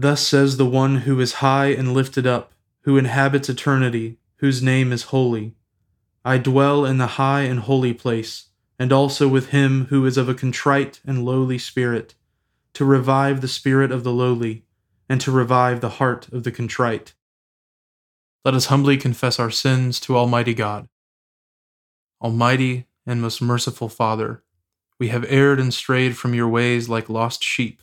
Thus says the one who is high and lifted up, who inhabits eternity, whose name is holy. I dwell in the high and holy place, and also with him who is of a contrite and lowly spirit, to revive the spirit of the lowly, and to revive the heart of the contrite. Let us humbly confess our sins to Almighty God. Almighty and most merciful Father, we have erred and strayed from your ways like lost sheep.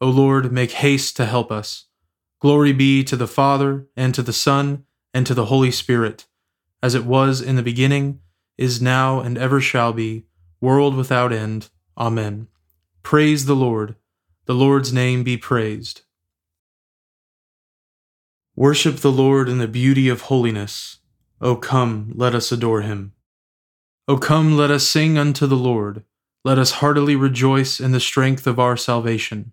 O Lord, make haste to help us. Glory be to the Father, and to the Son, and to the Holy Spirit, as it was in the beginning, is now, and ever shall be, world without end. Amen. Praise the Lord. The Lord's name be praised. Worship the Lord in the beauty of holiness. O come, let us adore him. O come, let us sing unto the Lord. Let us heartily rejoice in the strength of our salvation.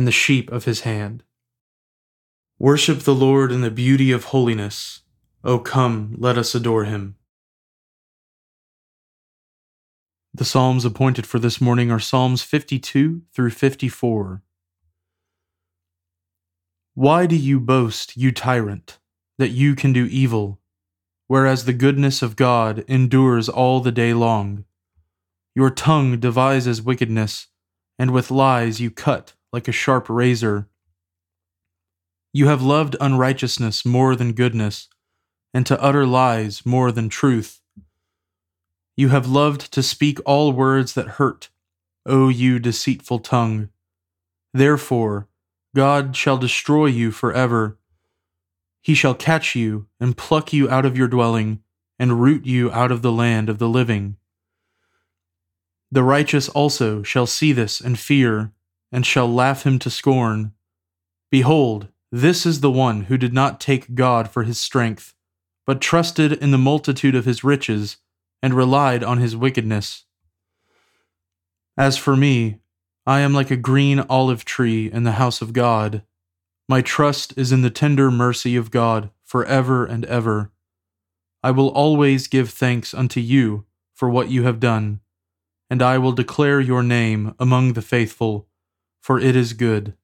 and the sheep of his hand. Worship the Lord in the beauty of holiness. O come, let us adore him. The Psalms appointed for this morning are Psalms 52 through 54. Why do you boast, you tyrant, that you can do evil, whereas the goodness of God endures all the day long? Your tongue devises wickedness, and with lies you cut like a sharp razor. You have loved unrighteousness more than goodness, and to utter lies more than truth. You have loved to speak all words that hurt, O you deceitful tongue. Therefore, God shall destroy you forever. He shall catch you and pluck you out of your dwelling, and root you out of the land of the living. The righteous also shall see this and fear and shall laugh him to scorn. Behold, this is the one who did not take God for his strength, but trusted in the multitude of his riches, and relied on his wickedness. As for me, I am like a green olive tree in the house of God. My trust is in the tender mercy of God for ever and ever. I will always give thanks unto you for what you have done, and I will declare your name among the faithful for it is good.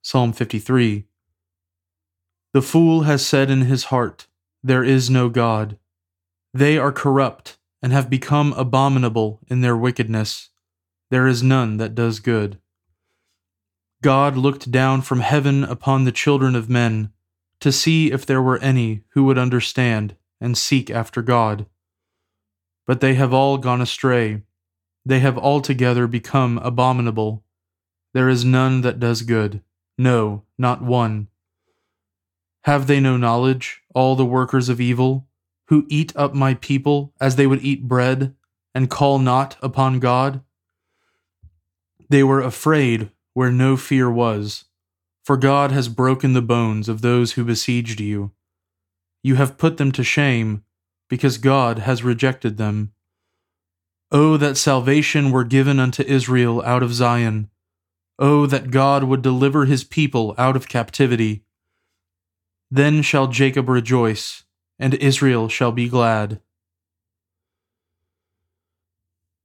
Psalm 53 The fool has said in his heart, There is no God. They are corrupt and have become abominable in their wickedness. There is none that does good. God looked down from heaven upon the children of men to see if there were any who would understand and seek after God. But they have all gone astray they have altogether become abominable. There is none that does good, no, not one. Have they no knowledge, all the workers of evil, who eat up my people as they would eat bread, and call not upon God? They were afraid where no fear was, for God has broken the bones of those who besieged you. You have put them to shame, because God has rejected them. Oh, that salvation were given unto Israel out of Zion! Oh, that God would deliver his people out of captivity! Then shall Jacob rejoice, and Israel shall be glad.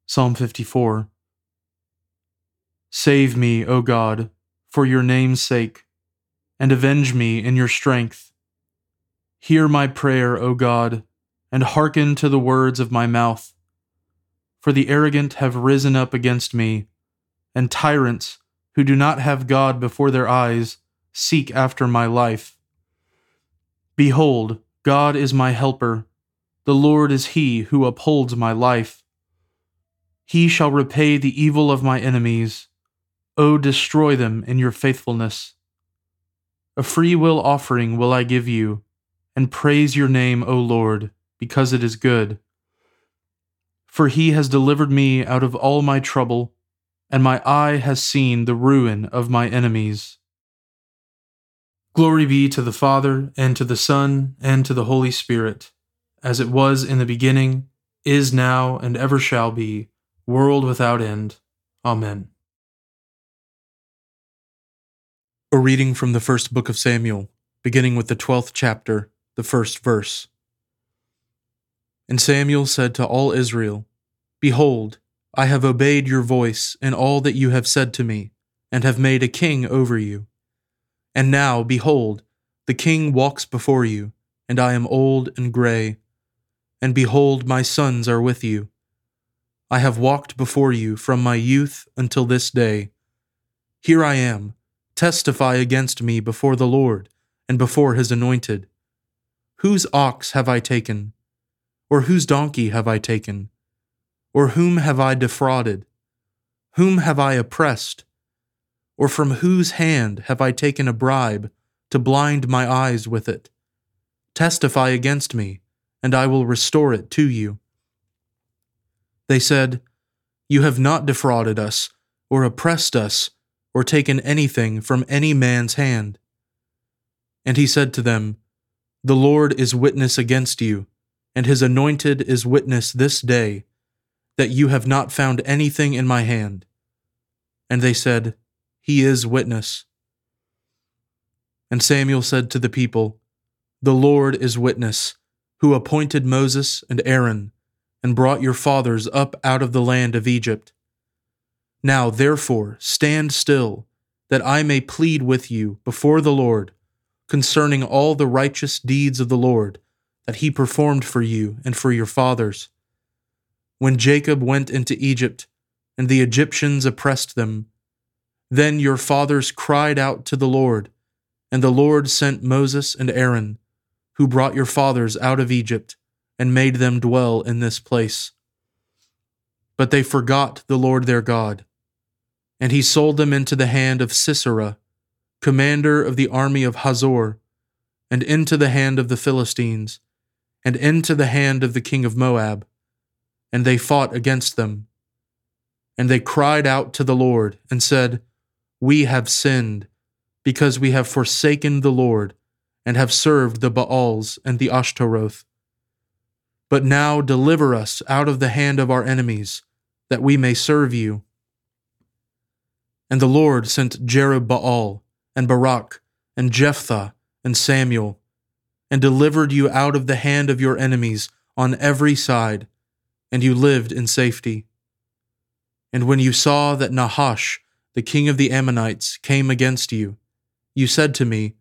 Psalm 54 Save me, O God, for your name's sake, and avenge me in your strength. Hear my prayer, O God, and hearken to the words of my mouth. For the arrogant have risen up against me, and tyrants who do not have God before their eyes seek after my life. Behold, God is my helper. The Lord is he who upholds my life. He shall repay the evil of my enemies. O destroy them in your faithfulness. A free will offering will I give you, and praise your name, O Lord, because it is good. For he has delivered me out of all my trouble and my eye has seen the ruin of my enemies. Glory be to the Father, and to the Son, and to the Holy Spirit, as it was in the beginning, is now, and ever shall be, world without end. Amen. A reading from the first book of Samuel, beginning with the twelfth chapter, the first verse. And Samuel said to all Israel, Behold, I have obeyed your voice in all that you have said to me, and have made a king over you. And now, behold, the king walks before you, and I am old and gray. And behold, my sons are with you. I have walked before you from my youth until this day. Here I am, testify against me before the Lord and before his anointed. Whose ox have I taken? Or whose donkey have I taken? Or whom have I defrauded? Whom have I oppressed? Or from whose hand have I taken a bribe to blind my eyes with it? Testify against me, and I will restore it to you. They said, You have not defrauded us, or oppressed us, or taken anything from any man's hand. And he said to them, The Lord is witness against you, and his anointed is witness this day that you have not found anything in my hand. And they said, He is witness. And Samuel said to the people, The Lord is witness, who appointed Moses and Aaron, and brought your fathers up out of the land of Egypt. Now, therefore, stand still, that I may plead with you before the Lord concerning all the righteous deeds of the Lord that he performed for you and for your fathers when Jacob went into Egypt, and the Egyptians oppressed them. Then your fathers cried out to the Lord, and the Lord sent Moses and Aaron, who brought your fathers out of Egypt, and made them dwell in this place. But they forgot the Lord their God, and he sold them into the hand of Sisera, commander of the army of Hazor, and into the hand of the Philistines, and into the hand of the king of Moab and they fought against them. And they cried out to the Lord and said, We have sinned, because we have forsaken the Lord and have served the Baals and the Ashtaroth. But now deliver us out of the hand of our enemies, that we may serve you. And the Lord sent Jerubbaal and Barak and Jephthah and Samuel, and delivered you out of the hand of your enemies on every side and you lived in safety. And when you saw that Nahash, the king of the Ammonites, came against you, you said to me,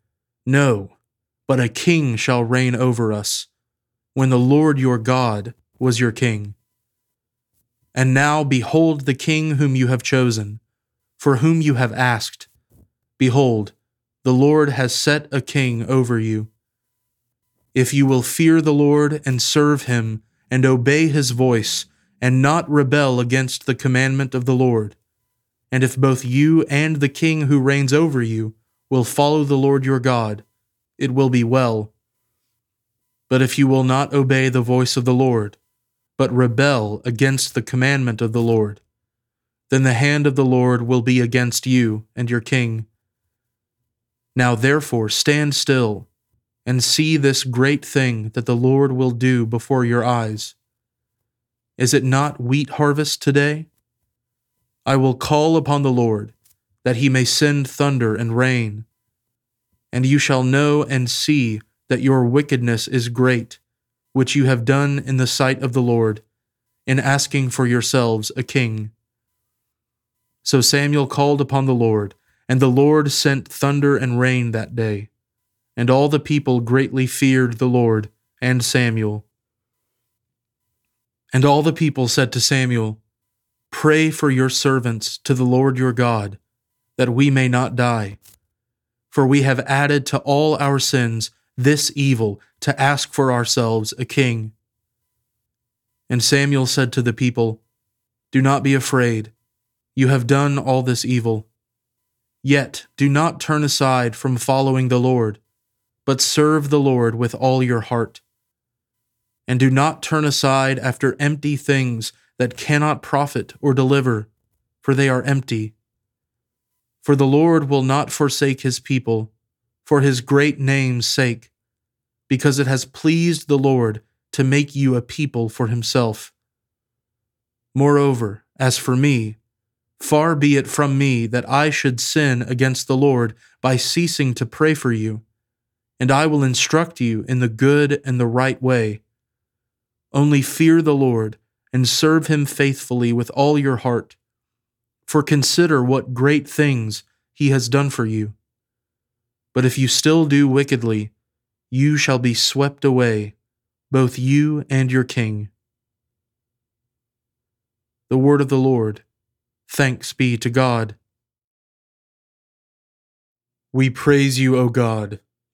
No, but a king shall reign over us, when the Lord your God was your king. And now behold the king whom you have chosen, for whom you have asked. Behold, the Lord has set a king over you. If you will fear the Lord and serve him, and obey his voice, and not rebel against the commandment of the Lord, And if both you and the king who reigns over you will follow the Lord your God, it will be well. But if you will not obey the voice of the Lord, but rebel against the commandment of the Lord, then the hand of the Lord will be against you and your king. Now therefore stand still and see this great thing that the Lord will do before your eyes. Is it not wheat harvest today? I will call upon the Lord, that he may send thunder and rain. And you shall know and see that your wickedness is great, which you have done in the sight of the Lord, in asking for yourselves a king. So Samuel called upon the Lord, and the Lord sent thunder and rain that day. And all the people greatly feared the Lord and Samuel. And all the people said to Samuel, Pray for your servants to the Lord your God, that we may not die. For we have added to all our sins this evil to ask for ourselves a king. And Samuel said to the people, Do not be afraid. You have done all this evil. Yet do not turn aside from following the Lord, but serve the Lord with all your heart. And do not turn aside after empty things that cannot profit or deliver, for they are empty. For the Lord will not forsake his people for his great name's sake, because it has pleased the Lord to make you a people for himself. Moreover, as for me, far be it from me that I should sin against the Lord by ceasing to pray for you, and I will instruct you in the good and the right way. Only fear the Lord and serve him faithfully with all your heart, for consider what great things he has done for you. But if you still do wickedly, you shall be swept away, both you and your king. The word of the Lord. Thanks be to God. We praise you, O God.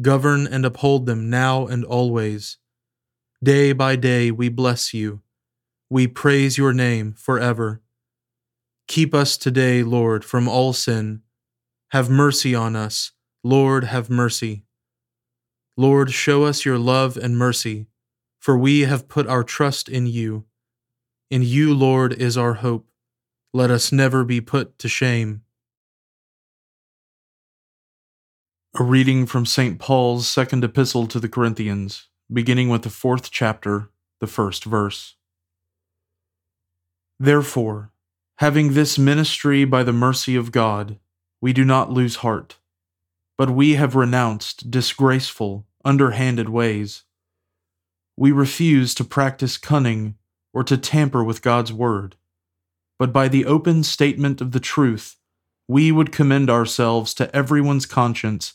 Govern and uphold them now and always. Day by day we bless you. We praise your name forever. Keep us today, Lord, from all sin. Have mercy on us. Lord, have mercy. Lord, show us your love and mercy, for we have put our trust in you. In you, Lord, is our hope. Let us never be put to shame. A reading from St. Paul's second epistle to the Corinthians, beginning with the fourth chapter, the first verse. Therefore, Having this ministry by the mercy of God, we do not lose heart, but we have renounced disgraceful, underhanded ways. We refuse to practice cunning or to tamper with God's word, but by the open statement of the truth, we would commend ourselves to everyone's conscience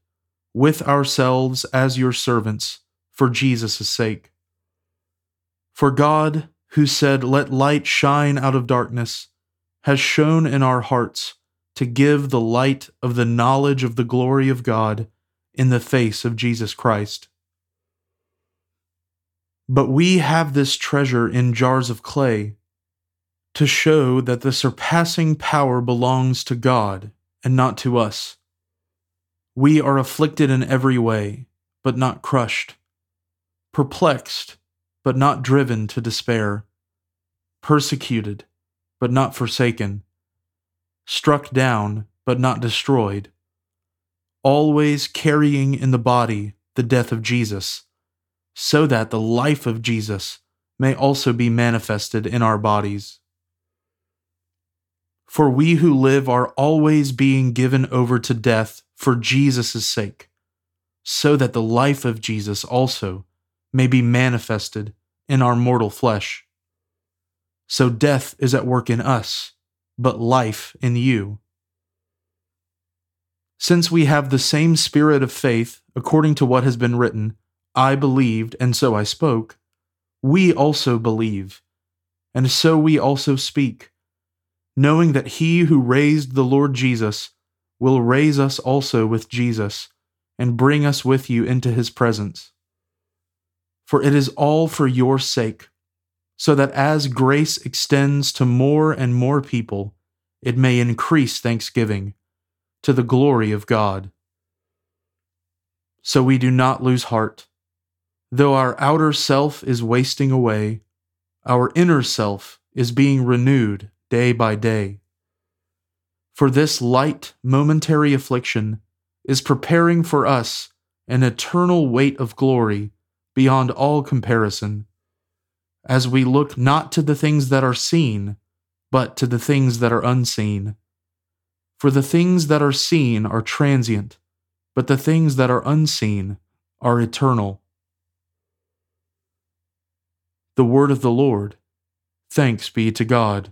with ourselves as your servants, for Jesus' sake. For God, who said, Let light shine out of darkness, has shone in our hearts to give the light of the knowledge of the glory of God in the face of Jesus Christ. But we have this treasure in jars of clay to show that the surpassing power belongs to God and not to us. We are afflicted in every way, but not crushed, perplexed, but not driven to despair, persecuted, but not forsaken, struck down, but not destroyed always carrying in the body the death of Jesus, so that the life of Jesus may also be manifested in our bodies. For we who live are always being given over to death for Jesus' sake, so that the life of Jesus also may be manifested in our mortal flesh. So death is at work in us, but life in you. Since we have the same spirit of faith, according to what has been written, I believed, and so I spoke, we also believe, and so we also speak, knowing that he who raised the Lord Jesus will raise us also with Jesus and bring us with you into his presence. For it is all for your sake, so that as grace extends to more and more people, it may increase thanksgiving to the glory of God. So we do not lose heart. Though our outer self is wasting away, our inner self is being renewed day by day. For this light, momentary affliction is preparing for us an eternal weight of glory beyond all comparison, as we look not to the things that are seen, but to the things that are unseen. For the things that are seen are transient, but the things that are unseen are eternal. The Word of the Lord. Thanks be to God.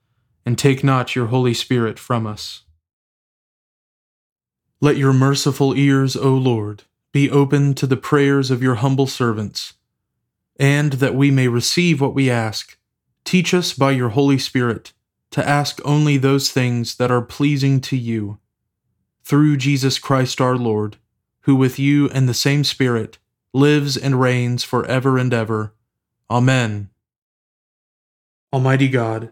and take not your Holy Spirit from us. Let your merciful ears, O Lord, be open to the prayers of your humble servants, and that we may receive what we ask, teach us by your Holy Spirit to ask only those things that are pleasing to you. Through Jesus Christ our Lord, who with you and the same Spirit lives and reigns for ever and ever. Amen. Almighty God,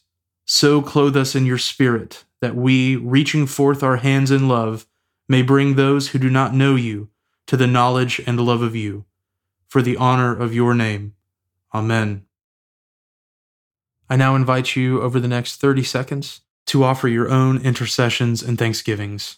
So clothe us in your Spirit, that we, reaching forth our hands in love, may bring those who do not know you to the knowledge and love of you, for the honor of your name. Amen. I now invite you over the next 30 seconds to offer your own intercessions and thanksgivings.